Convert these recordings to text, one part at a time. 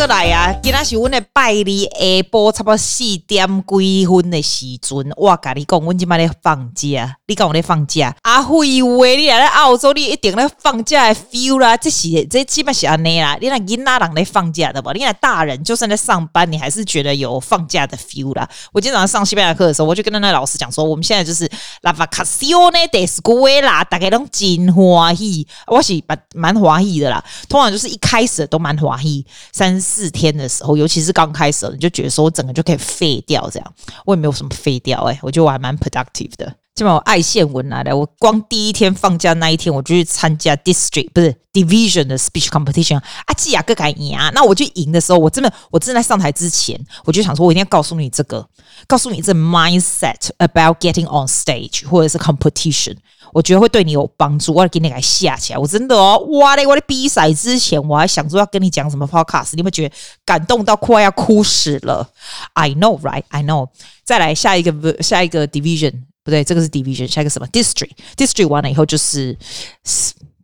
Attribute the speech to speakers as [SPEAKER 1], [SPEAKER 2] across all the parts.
[SPEAKER 1] 过来呀！今仔是阮的拜日下晡，差不多四点几分的时阵，我甲你讲，阮即摆咧放假，你讲我咧放假。阿辉话你来咧澳洲，你一定咧放假的 feel 啦。这是这基本是安尼啦。你那囡仔人咧放假的吧？你那大人就算在上班，你还是觉得有放假的 feel 啦。我今天早上上西班牙课的时候，我就跟那那老师讲说，我们现在就是 La vacazione d'escuela，大家拢真欢喜，我是蛮蛮欢喜的啦。通常就是一开始都蛮欢喜，三。四天的时候，尤其是刚开始，你就觉得说我整个就可以废掉，这样。我也没有什么废掉，哎，我觉得我还蛮 productive 的。基本上我爱线文来的，我光第一天放假那一天，我就去参加 district 不是 division 的 speech competition 啊，季亚哥敢赢啊，那我去赢的时候，我真的，我正在上台之前，我就想说，我一定要告诉你这个，告诉你这 mindset about getting on stage 或者是 competition。我觉得会对你有帮助，我要给你来吓起来。我真的哦，哇嘞！我的比赛之前，我还想说要跟你讲什么 podcast，你会觉得感动到快要哭死了。I know, right? I know。再来下一个，下一个 division 不对，这个是 division，下一个什么 district？district 完了以后就是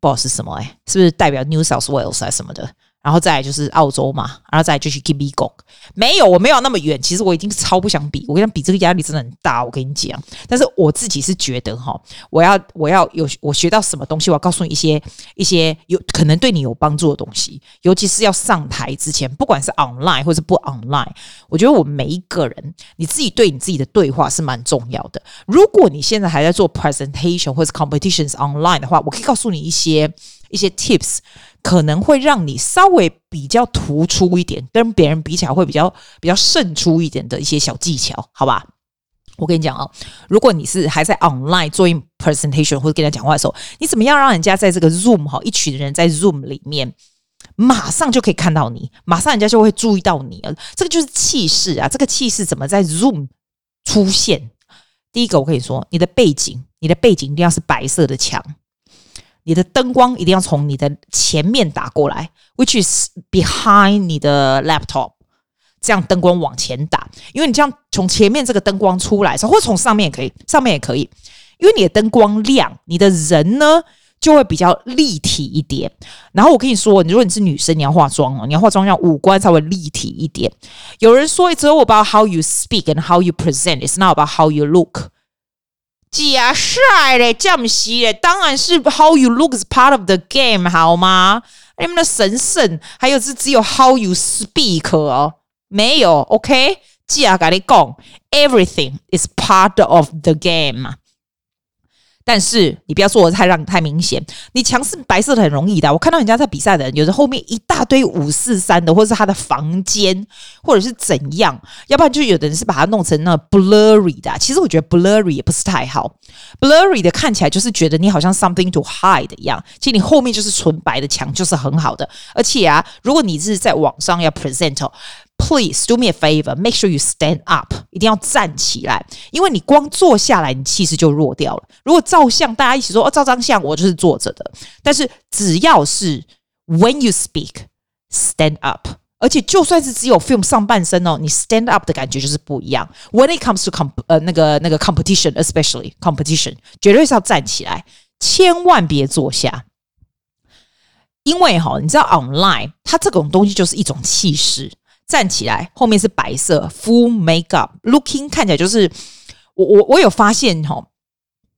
[SPEAKER 1] boss 是什么哎，是不是代表 New South Wales 还是什么的？然后再来就是澳洲嘛，然后再来就去 Quebec。没有，我没有那么远。其实我已经超不想比，我跟你讲，比这个压力真的很大。我跟你讲，但是我自己是觉得哈，我要我要有我学到什么东西，我要告诉你一些一些有可能对你有帮助的东西。尤其是要上台之前，不管是 online 或者不 online，我觉得我们每一个人，你自己对你自己的对话是蛮重要的。如果你现在还在做 presentation 或者 competitions online 的话，我可以告诉你一些一些 tips。可能会让你稍微比较突出一点，跟别人比起来会比较比较胜出一点的一些小技巧，好吧？我跟你讲哦，如果你是还在 online 做 presentation 或者跟人家讲话的时候，你怎么样让人家在这个 Zoom 哈，一群人在 Zoom 里面，马上就可以看到你，马上人家就会注意到你啊！这个就是气势啊！这个气势怎么在 Zoom 出现？第一个，我跟你说，你的背景，你的背景一定要是白色的墙。你的灯光一定要从你的前面打过来，which is behind 你的 laptop，这样灯光往前打，因为你这样从前面这个灯光出来，或者从上面也可以，上面也可以，因为你的灯光亮，你的人呢就会比较立体一点。然后我跟你说，如果你是女生，你要化妆哦，你要化妆让五官稍微立体一点。有人说，It's all about how you speak and how you present. It's not about how you look. 假帅嘞，降息嘞，当然是 how you look is part of the game，好吗？你们的神圣还有是只有 how you speak 哦，没有，OK？假跟你讲，everything is part of the game。但是你不要做的太让太明显，你墙是白色的很容易的。我看到人家在比赛的，有的后面一大堆五四三的，或者是他的房间，或者是怎样，要不然就有的人是把它弄成那 blurry 的。其实我觉得 blurry 也不是太好，blurry 的看起来就是觉得你好像 something to hide 一样。其实你后面就是纯白的墙，就是很好的。而且啊，如果你是在网上要 present。Please do me a favor, make sure you stand up，一定要站起来，因为你光坐下来，你气势就弱掉了。如果照相，大家一起说哦，照张相，我就是坐着的。但是只要是 when you speak, stand up，而且就算是只有 film 上半身哦，你 stand up 的感觉就是不一样。When it comes to comp 呃那个那个 competition, especially competition，绝对是要站起来，千万别坐下。因为哈，你知道 online 它这种东西就是一种气势。站起来，后面是白色，full makeup，looking 看起来就是我我我有发现哈，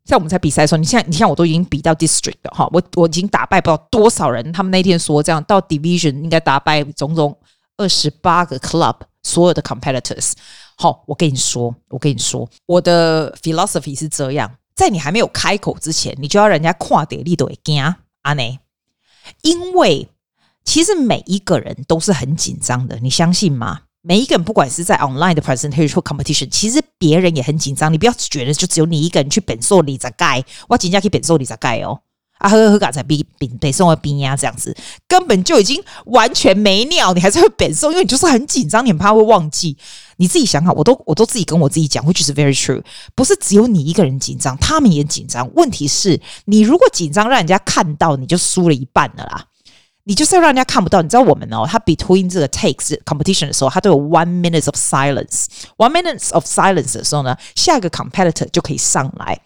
[SPEAKER 1] 在我们在比赛的时候，你像你像我都已经比到 district 了哈，我我已经打败不知道多少人，他们那天说这样到 division 应该打败总总二十八个 club 所有的 competitors。好，我跟你说，我跟你说，我的 philosophy 是这样，在你还没有开口之前，你就要人家跨点力都会惊啊呢，因为。其实每一个人都是很紧张的，你相信吗？每一个人，不管是在 online 的 presentation competition，其实别人也很紧张。你不要觉得就只有你一个人去本受你在盖，我人家可以本受你在盖哦。啊呵呵，刚才比比得送我兵呀，这样子根本就已经完全没尿，你还是会本受，因为你就是很紧张，你很怕会忘记。你自己想好，我都我都自己跟我自己讲，which is very true，不是只有你一个人紧张，他们也紧张。问题是，你如果紧张，让人家看到，你就输了一半了啦。你就是要让人家看不到，你知道我们哦，他 between 这个 takes competition 的时候，他都有 one minutes of silence。one minutes of silence 的时候呢，下一个 competitor 就可以上来，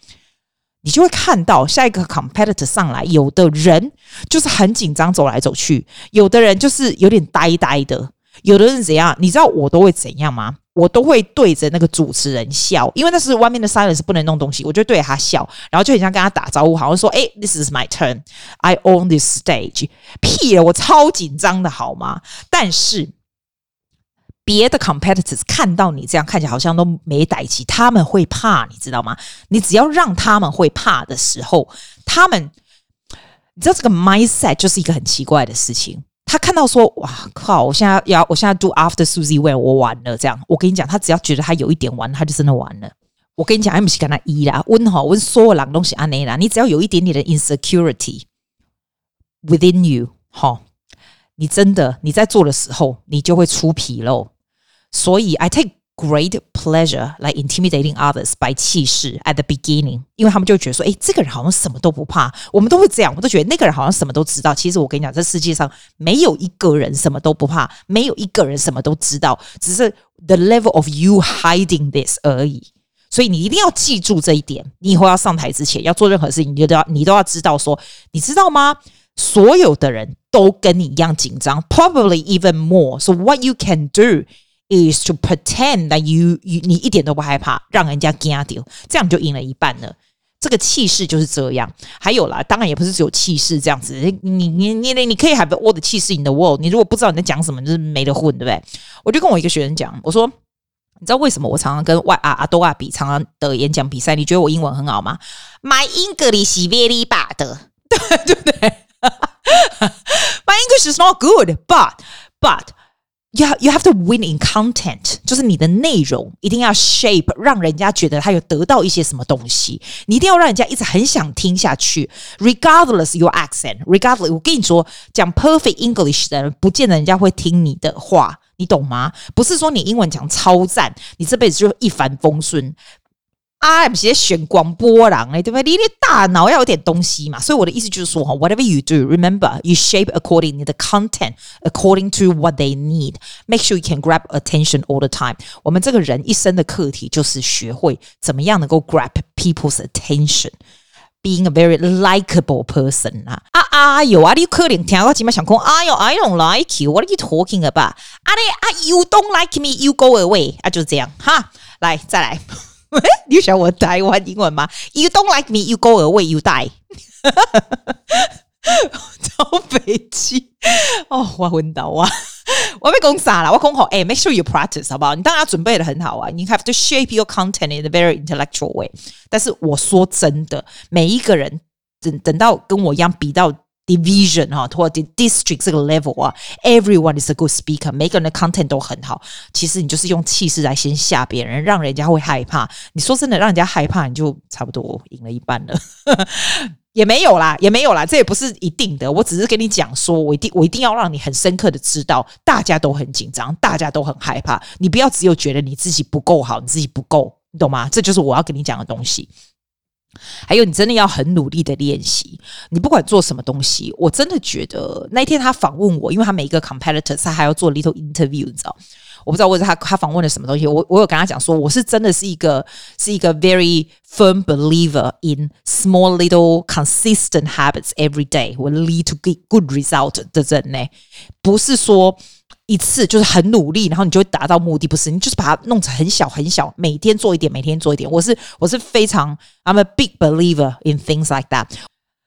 [SPEAKER 1] 你就会看到下一个 competitor 上来，有的人就是很紧张走来走去，有的人就是有点呆呆的，有的人怎样？你知道我都会怎样吗？我都会对着那个主持人笑，因为那是外面的 silence 不能弄东西，我就对着他笑，然后就很像跟他打招呼，好像说：“哎，this is my turn，I own this stage。”屁了，我超紧张的好吗？但是别的 competitors 看到你这样看起来好像都没胆气，他们会怕，你知道吗？你只要让他们会怕的时候，他们你知道这个 mindset 就是一个很奇怪的事情。他看到说：“哇靠！我现在要，我现在 do after Suzy w e l l 我完了。”这样，我跟你讲，他只要觉得他有一点完，他就真的完了。我跟你讲，M 是跟他一啦，温哈温所有人东西安内啦。你只要有一点点的 insecurity within you，哈，你真的你在做的时候，你就会出纰漏。所以，I take。Great pleasure, like intimidating others by 气势 at the beginning，因为他们就觉得说，诶，这个人好像什么都不怕。我们都会这样，我都觉得那个人好像什么都知道。其实我跟你讲，这世界上没有一个人什么都不怕，没有一个人什么都知道，只是 the level of you hiding this 而已。所以你一定要记住这一点。你以后要上台之前，要做任何事情，你就都要你都要知道说，你知道吗？所有的人都跟你一样紧张，probably even more. So what you can do is to pretend that you you 你一点都不害怕，让人家惊掉，这样就赢了一半了。这个气势就是这样。还有啦，当然也不是只有气势这样子。你你你你你可以 have all the 气势 in the world。你如果不知道你在讲什么，就是没得混，对不对？我就跟我一个学生讲，我说，你知道为什么我常常跟外啊阿多瓦比，常常的演讲比赛？你觉得我英文很好吗？My English is very bad，对不对？My English is not good, but but You have, you have to win in content，就是你的内容一定要 shape，让人家觉得他有得到一些什么东西。你一定要让人家一直很想听下去，regardless your accent，regardless。我跟你说，讲 perfect English 的人，不见得人家会听你的话，你懂吗？不是说你英文讲超赞，你这辈子就一帆风顺。啊，不是在选广播人哎，对不对？你的大脑要有点东西嘛。所以我的意思就是说哈，whatever you do, remember you shape according to the content according to what they need. Make sure you can grab attention all the time. 我们这个人一生的课题就是学会怎么样能够 grab people's attention, being a very likable person 啊啊啊！有啊，你可能听到几码想讲，哎呦，I don't like you. What are you talking about? 啊嘞啊，You don't like me, you go away. 啊，就是这样哈。来，再来。你想我台湾英文吗？You don't like me, you go away, you die。超北七哦，我昏倒啊！我被攻傻了，我攻好哎，make sure you practice 好不好？你当然准备的很好啊，你 have to shape your content in a very intellectual way。但是我说真的，每一个人等等到跟我一样比到。Division 哈，或者 district 这个 level 啊，everyone is a good speaker，每个人的 content 都很好。其实你就是用气势来先吓别人，让人家会害怕。你说真的，让人家害怕，你就差不多赢了一半了。也没有啦，也没有啦，这也不是一定的。我只是跟你讲说，我一定我一定要让你很深刻的知道，大家都很紧张，大家都很害怕。你不要只有觉得你自己不够好，你自己不够，你懂吗？这就是我要跟你讲的东西。还有，你真的要很努力的练习。你不管做什么东西，我真的觉得那一天他访问我，因为他每一个 competitor 他还要做 little interview，你知道？我不知道我是他他访问了什么东西。我我有跟他讲说，我是真的是一个是一个 very firm believer in small little consistent habits every day will lead to good result 的人呢，不是说。一次就是很努力，然后你就会达到目的，不是？你就是把它弄成很小很小，每天做一点，每天做一点。我是我是非常，I'm a big believer in things like that。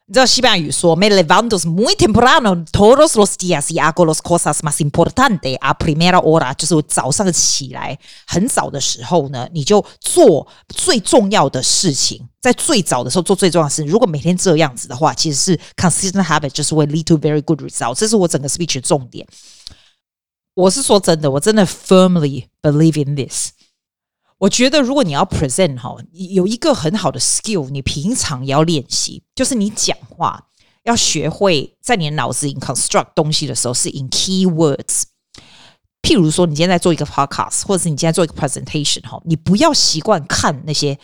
[SPEAKER 1] 你知道西班牙语说，Me levanto muy temprano todos los días y hago las cosas más importantes a primera hora，就是我早上起来很早的时候呢，你就做最重要的事情，在最早的时候做最重要的事情。如果每天这样子的话，其实是 consistent habit，就是会 lead to very good result。这是我整个 speech 的重点。我是说真的，我真的 firmly believe in this。我觉得如果你要 present 哈，有一个很好的 skill，你平常也要练习，就是你讲话要学会在你的脑子里 construct 东西的时候是 in key words。譬如说，你今天在做一个 podcast，或者是你今天做一个 presentation 哈，你不要习惯看那些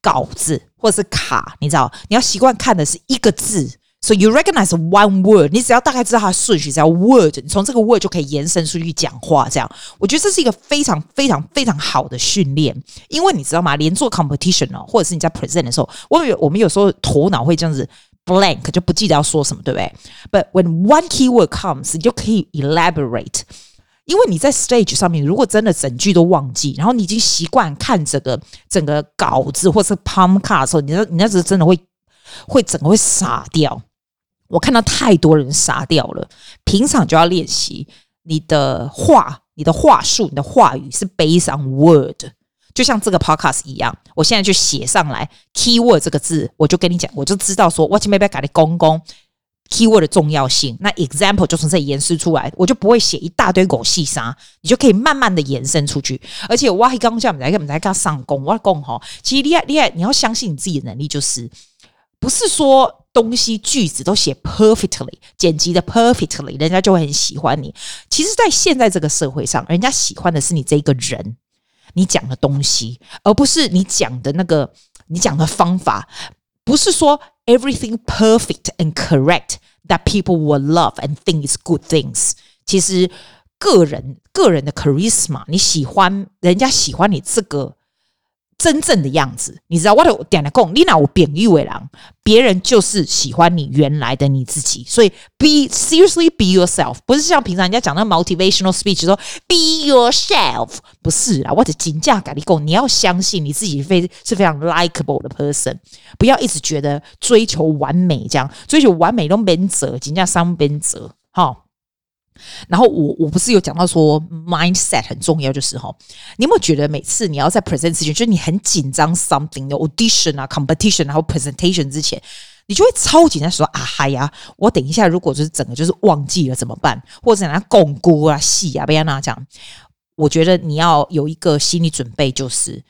[SPEAKER 1] 稿子或者是卡，你知道，你要习惯看的是一个字。So you recognize one word，你只要大概知道它的顺序，只要 word，你从这个 word 就可以延伸出去讲话。这样，我觉得这是一个非常非常非常好的训练。因为你知道吗？连做 competition 哦，或者是你在 present 的时候，我有我们有时候头脑会这样子 blank，就不记得要说什么，对不对？But when one keyword comes，你就可以 elaborate。因为你在 stage 上面，如果真的整句都忘记，然后你已经习惯看这个整个稿子或是 palm card 的时候，你那你那时真的会会整个会傻掉。我看到太多人傻掉了。平常就要练习你的话、你的话术、你的话语是 based on word，就像这个 podcast 一样。我现在就写上来 keyword 这个字，我就跟你讲，我就知道说我前面要改的公公。keyword 的重要性，那 example 就从这里延伸出来，我就不会写一大堆狗细沙，你就可以慢慢的延伸出去。而且我还刚讲，我们来我们来跟他上工，我讲哈，其实厉害厉害，你要相信你自己的能力，就是不是说东西句子都写 perfectly，剪辑的 perfectly，人家就会很喜欢你。其实，在现在这个社会上，人家喜欢的是你这个人，你讲的东西，而不是你讲的那个你讲的方法。不是说 everything perfect and correct that people will love and think is good things。其实个人个人的 charisma，你喜欢人家喜欢你这个。真正的样子，你知道？我都点了讲，你那我贬义为狼，别人就是喜欢你原来的你自己。所以，be seriously be yourself，不是像平常人家讲那 motivational speech 说 be yourself，不是啊。我的金价改立讲，你要相信你自己非是非常 likable 的 person，不要一直觉得追求完美，这样追求完美都没辙，金价伤没辙，哈。然后我我不是有讲到说 mindset 很重要，就是哈，你有没有觉得每次你要在 present 之前，就是你很紧张 something 的 audition 啊 competition，然后 presentation 之前，你就会超紧张说啊嗨呀，我等一下如果就是整个就是忘记了怎么办？或者拿巩固啊戏啊，不要那样讲。我觉得你要有一个心理准备，就是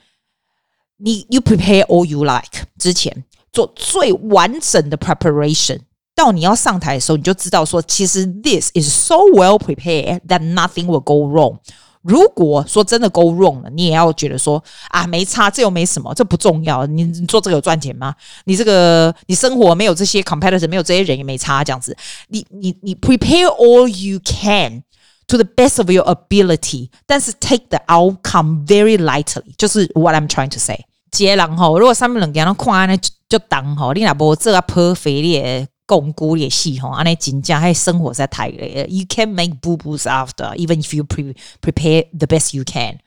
[SPEAKER 1] 你 you prepare all you like 之前做最完整的 preparation。到你要上台的时候，你就知道说，其实 this is so well prepared that nothing will go wrong。如果说真的 go wrong 了，你也要觉得说啊，没差，这又没什么，这不重要。你做这个有赚钱吗？你这个你生活没有这些 competitor，没有这些人也没差，这样子。你你你 prepare all you can to the best of your ability，但是 take the outcome very lightly，就是 what I'm trying to say。接人吼，如果上面人给他看呢，就就当吼，你若无做啊 perfect。巩固也系吼，安尼紧张还生活在太累。You can make boo boos after, even if you pre prepare the best you can。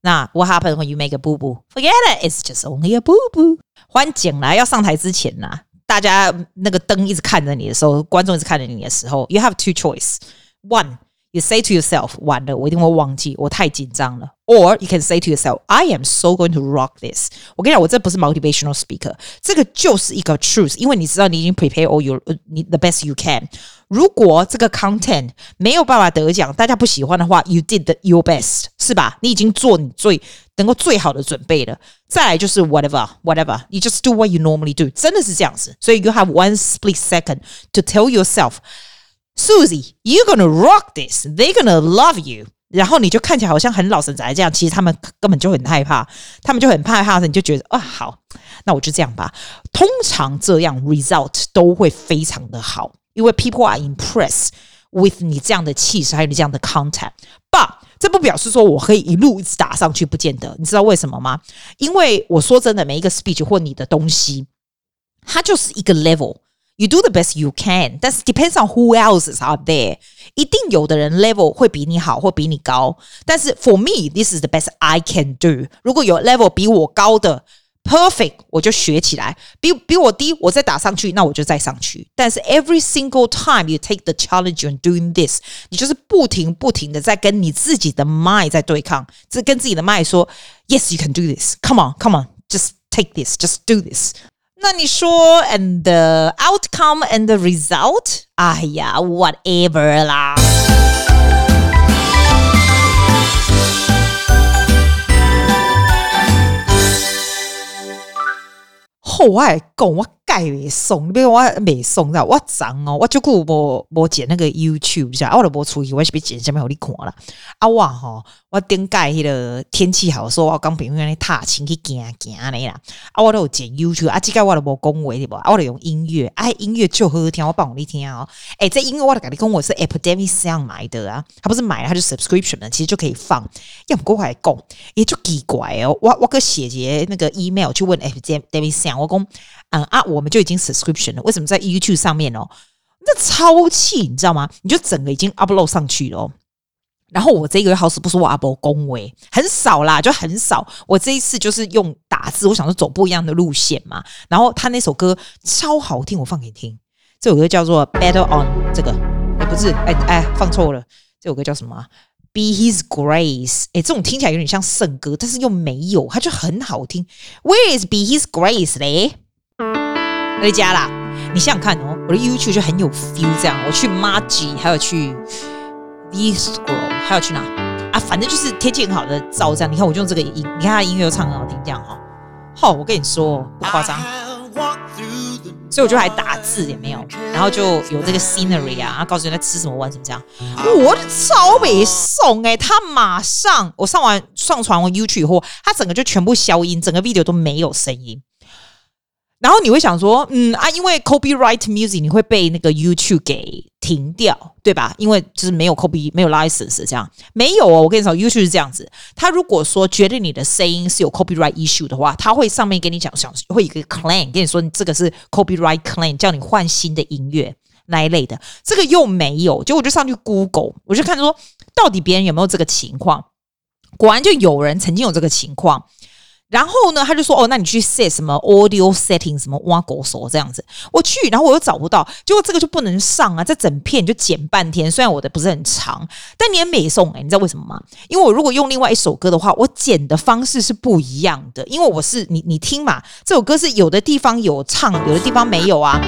[SPEAKER 1] 那 What happens when you make a boo boo? Forget it, it's just only a boo boo。欢景来要上台之前呐，大家那个灯一直看着你的时候，观众一直看着你的时候，You have two choice. One. You say to yourself，完了，我一定会忘记，我太紧张了。Or you can say to yourself，I am so going to rock this。我跟你讲，我这不是 motivational speaker，这个就是一个 truth，因为你知道你已经 prepare all your，你 the best you can。如果这个 content 没有办法得奖，大家不喜欢的话，you did the, your best，是吧？你已经做你最能够最好的准备了。再来就是 whatever，whatever，you just do what you normally do，真的是这样子。所以 you have one split second to tell yourself。 Susie, you're gonna rock this. They're gonna love you. 然后你就看起来好像很老神仔这样，其实他们根本就很害怕，他们就很怕怕的，你就觉得啊，好，那我就这样吧。通常这样 result 都会非常的好，因为 people are impressed with 你这样的气势，还有你这样的 content。But 这不表示说我可以一路一直打上去，不见得。你知道为什么吗？因为我说真的，每一个 speech 或你的东西，它就是一个 level。You do the best you can，但是 depends on who else is out there。一定有的人 level 会比你好，或比你高。但是 for me，this is the best I can do。如果有 level 比我高的 perfect，我就学起来；比比我低，我再打上去，那我就再上去。但是 every single time you take the challenge on doing this，你就是不停不停的在跟你自己的 mind 在对抗，这跟自己的 mind 说：Yes，you can do this。Come on，come on，just take this，just do this。 那你说，and the outcome and the result，哎呀，whatever 啦。好，我讲我。 盖未送，你比如我未送，我脏哦，我就顾无无剪那个 YouTube，是啊，我都无出去，我是别剪下面互你看啦。啊，我吼，我顶盖迄个天气好，说我刚朋友安尼踏青去行行嘞啦。啊，我都有剪 YouTube，啊，即个我都无讲话的无，啊，我都用音乐，啊，音乐就好听，我放互你听哦。诶、欸，这音乐我都跟你讲，我是 Epidemic Sound 买的啊，他不是买了，他就 subscription 了，其实就可以放。要不过我来讲，也就奇怪哦，我我个写节那个 email 去问 Epidemic Sound，我讲，嗯啊，我。们就已经 subscription 了，为什么在 YouTube 上面哦？那超气，你知道吗？你就整个已经 upload 上去了哦。然后我这个好死不死我阿伯恭维，很少啦，就很少。我这一次就是用打字，我想说走不一样的路线嘛。然后他那首歌超好听，我放给你听。这首歌叫做《Better On》，这个也不是，哎哎，放错了。这首歌叫什么？Be His Grace。哎，这种听起来有点像圣歌，但是又没有，它就很好听。Where is Be His Grace 嘞？回家啦。你想想看哦，我的 YouTube 就很有 feel，这样。我去 Muji，还有去 V-Scroll，还有去哪啊？反正就是天气很好的照这样。你看，我就用这个音，你看他音乐又唱很好听，这样哈。好，我跟你说，不夸张。所以我就还打字也没有，然后就有这个 scenery 啊，然后告诉你在吃什么玩什么这样。我超没送哎，他马上我上完上传完 YouTube 以后，他整个就全部消音，整个 video 都没有声音。然后你会想说，嗯啊，因为 copyright music 你会被那个 YouTube 给停掉，对吧？因为就是没有 copy 没有 license 这样，没有哦。我跟你说，YouTube 是这样子，他如果说觉得你的声音是有 copyright issue 的话，他会上面跟你讲，讲会有一个 claim 跟你说，你这个是 copyright claim，叫你换新的音乐那一类的。这个又没有，结果我就上去 Google，我就看说到底别人有没有这个情况，果然就有人曾经有这个情况。然后呢，他就说：“哦，那你去 set 什么 audio setting 什么挖狗手这样子。”我去，然后我又找不到，结果这个就不能上啊！这整片就剪半天，虽然我的不是很长，但你也没送哎，你知道为什么吗？因为我如果用另外一首歌的话，我剪的方式是不一样的。因为我是你你听嘛，这首歌是有的地方有唱，有的地方没有啊。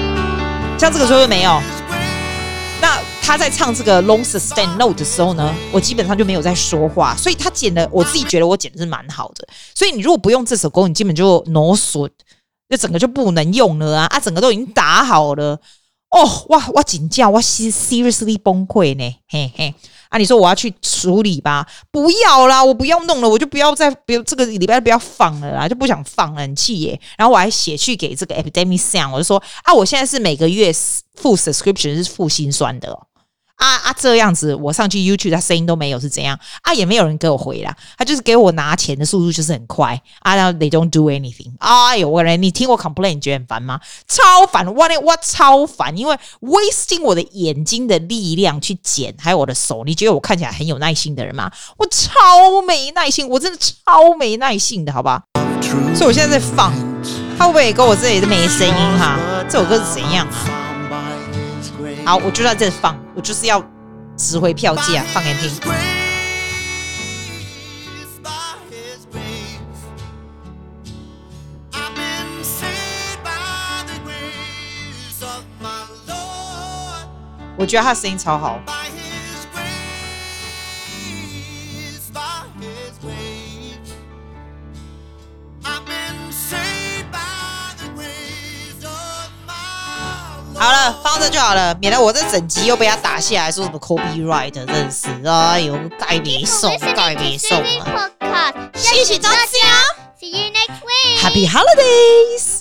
[SPEAKER 1] 像这个时候就没有。那他在唱这个 long sustain note 的时候呢，我基本上就没有在说话，所以他剪的，我自己觉得我剪的是蛮好的。所以你如果不用这首歌，你基本就 no shoot，就整个就不能用了啊！啊，整个都已经打好了哦，哇哇紧张，我 seriously 崩溃呢，嘿嘿。啊，你说我要去处理吧？不要啦，我不要弄了，我就不要再，比如这个礼拜不要放了啦，就不想放了，很气耶。然后我还写去给这个 Epidemic Sound，我就说啊，我现在是每个月付 subscription 是付心酸的。啊啊，这样子，我上去 YouTube，他声音都没有是怎样？啊，也没有人给我回啦，他就是给我拿钱的速度就是很快啊。然后 They don't do anything。哎呦，我人，你听我 complain，你觉得很烦吗？超烦，我那我超烦，因为 wasting 我的眼睛的力量去剪，还有我的手。你觉得我看起来很有耐心的人吗？我超没耐心，我真的超没耐性的，好吧？所以我现在在放，他会不会也跟我这里都没声音哈？这首歌是怎样啊？好，我就在这放，我就是要值回票价，放给你听。我觉得他声音超好。好了，就好了，免得我这整集又被他打下来，说什么 copyright，真是哎呦，该别送，盖别送啊。谢谢大家，See you next week，Happy Holidays。